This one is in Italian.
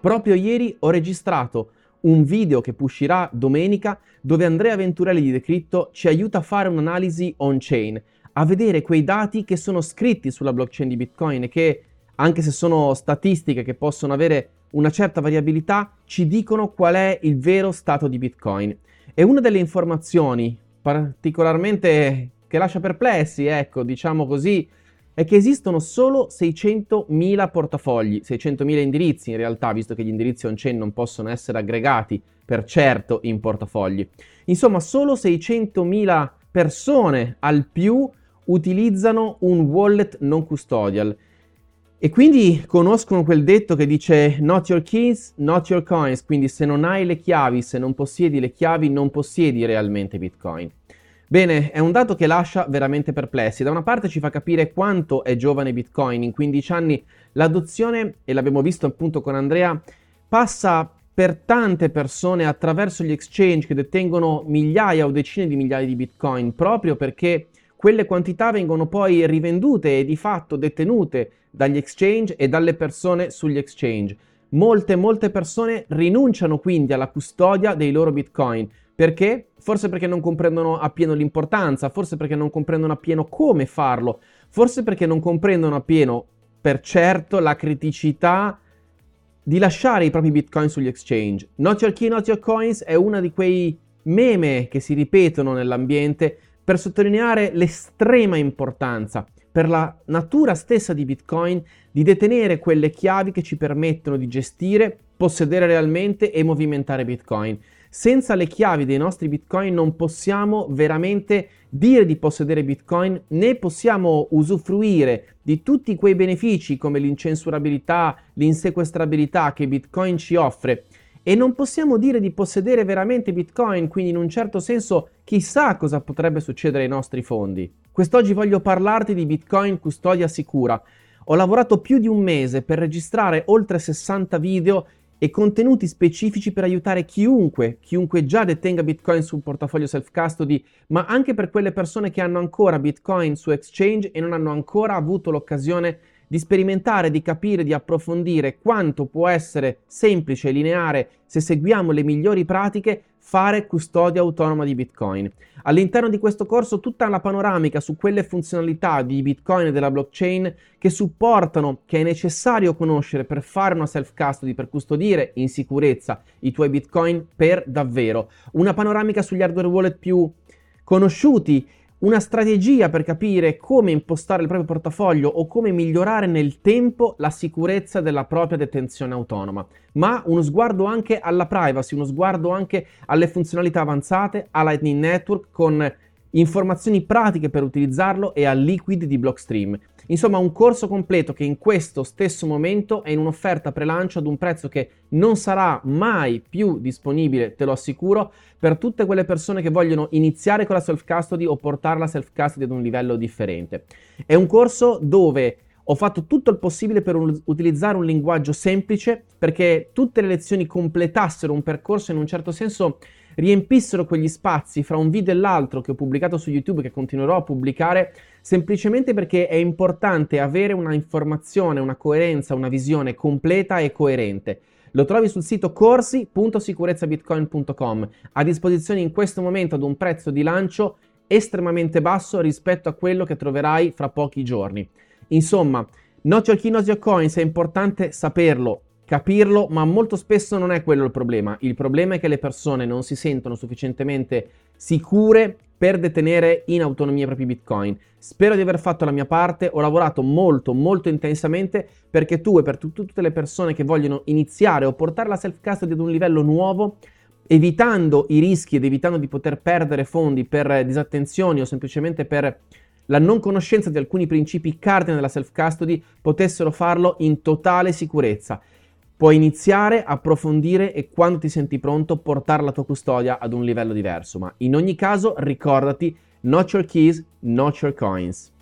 Proprio ieri ho registrato un video che uscirà domenica dove Andrea Venturelli di Decrypto ci aiuta a fare un'analisi on-chain, a vedere quei dati che sono scritti sulla blockchain di Bitcoin e che, anche se sono statistiche che possono avere una certa variabilità, ci dicono qual è il vero stato di Bitcoin. E una delle informazioni particolarmente che lascia perplessi, ecco, diciamo così, è che esistono solo 600.000 portafogli, 600.000 indirizzi in realtà, visto che gli indirizzi on-chain non possono essere aggregati per certo in portafogli. Insomma, solo 600.000 persone al più utilizzano un wallet non custodial e quindi conoscono quel detto che dice not your keys, not your coins, quindi se non hai le chiavi, se non possiedi le chiavi, non possiedi realmente Bitcoin. Bene, è un dato che lascia veramente perplessi. Da una parte ci fa capire quanto è giovane Bitcoin. In 15 anni l'adozione, e l'abbiamo visto appunto con Andrea, passa per tante persone attraverso gli exchange che detengono migliaia o decine di migliaia di Bitcoin, proprio perché quelle quantità vengono poi rivendute e di fatto detenute dagli exchange e dalle persone sugli exchange. Molte, molte persone rinunciano quindi alla custodia dei loro Bitcoin perché? Forse perché non comprendono appieno l'importanza, forse perché non comprendono appieno come farlo, forse perché non comprendono appieno, per certo, la criticità di lasciare i propri bitcoin sugli exchange. Not your key, not your coins è una di quei meme che si ripetono nell'ambiente per sottolineare l'estrema importanza per la natura stessa di Bitcoin di detenere quelle chiavi che ci permettono di gestire, possedere realmente e movimentare Bitcoin. Senza le chiavi dei nostri bitcoin non possiamo veramente dire di possedere bitcoin né possiamo usufruire di tutti quei benefici come l'incensurabilità, l'insequestrabilità che bitcoin ci offre e non possiamo dire di possedere veramente bitcoin, quindi in un certo senso chissà cosa potrebbe succedere ai nostri fondi. Quest'oggi voglio parlarti di bitcoin custodia sicura. Ho lavorato più di un mese per registrare oltre 60 video e contenuti specifici per aiutare chiunque, chiunque già detenga Bitcoin sul portafoglio self-custody, ma anche per quelle persone che hanno ancora Bitcoin su exchange e non hanno ancora avuto l'occasione di sperimentare, di capire, di approfondire quanto può essere semplice e lineare se seguiamo le migliori pratiche fare custodia autonoma di Bitcoin. All'interno di questo corso tutta la panoramica su quelle funzionalità di Bitcoin e della blockchain che supportano, che è necessario conoscere per fare una self-custody, per custodire in sicurezza i tuoi Bitcoin per davvero. Una panoramica sugli hardware wallet più conosciuti una strategia per capire come impostare il proprio portafoglio o come migliorare nel tempo la sicurezza della propria detenzione autonoma, ma uno sguardo anche alla privacy, uno sguardo anche alle funzionalità avanzate, a Lightning Network con informazioni pratiche per utilizzarlo e al liquid di Blockstream. Insomma, un corso completo che in questo stesso momento è in un'offerta pre-lancio ad un prezzo che non sarà mai più disponibile, te lo assicuro, per tutte quelle persone che vogliono iniziare con la self-custody o portare la self-custody ad un livello differente. È un corso dove ho fatto tutto il possibile per un, utilizzare un linguaggio semplice perché tutte le lezioni completassero un percorso in un certo senso riempissero quegli spazi fra un video e l'altro che ho pubblicato su YouTube e che continuerò a pubblicare semplicemente perché è importante avere una informazione, una coerenza, una visione completa e coerente. Lo trovi sul sito corsi.sicurezzabitcoin.com, a disposizione in questo momento ad un prezzo di lancio estremamente basso rispetto a quello che troverai fra pochi giorni. Insomma, Not Your Key, Not Your Coins è importante saperlo, capirlo, ma molto spesso non è quello il problema. Il problema è che le persone non si sentono sufficientemente sicure per detenere in autonomia i propri bitcoin. Spero di aver fatto la mia parte, ho lavorato molto molto intensamente perché tu e per t- tutte le persone che vogliono iniziare o portare la self custody ad un livello nuovo, evitando i rischi ed evitando di poter perdere fondi per disattenzioni o semplicemente per la non conoscenza di alcuni principi cardine della self custody, potessero farlo in totale sicurezza. Puoi iniziare, approfondire e quando ti senti pronto portare la tua custodia ad un livello diverso, ma in ogni caso ricordati, not your keys, not your coins.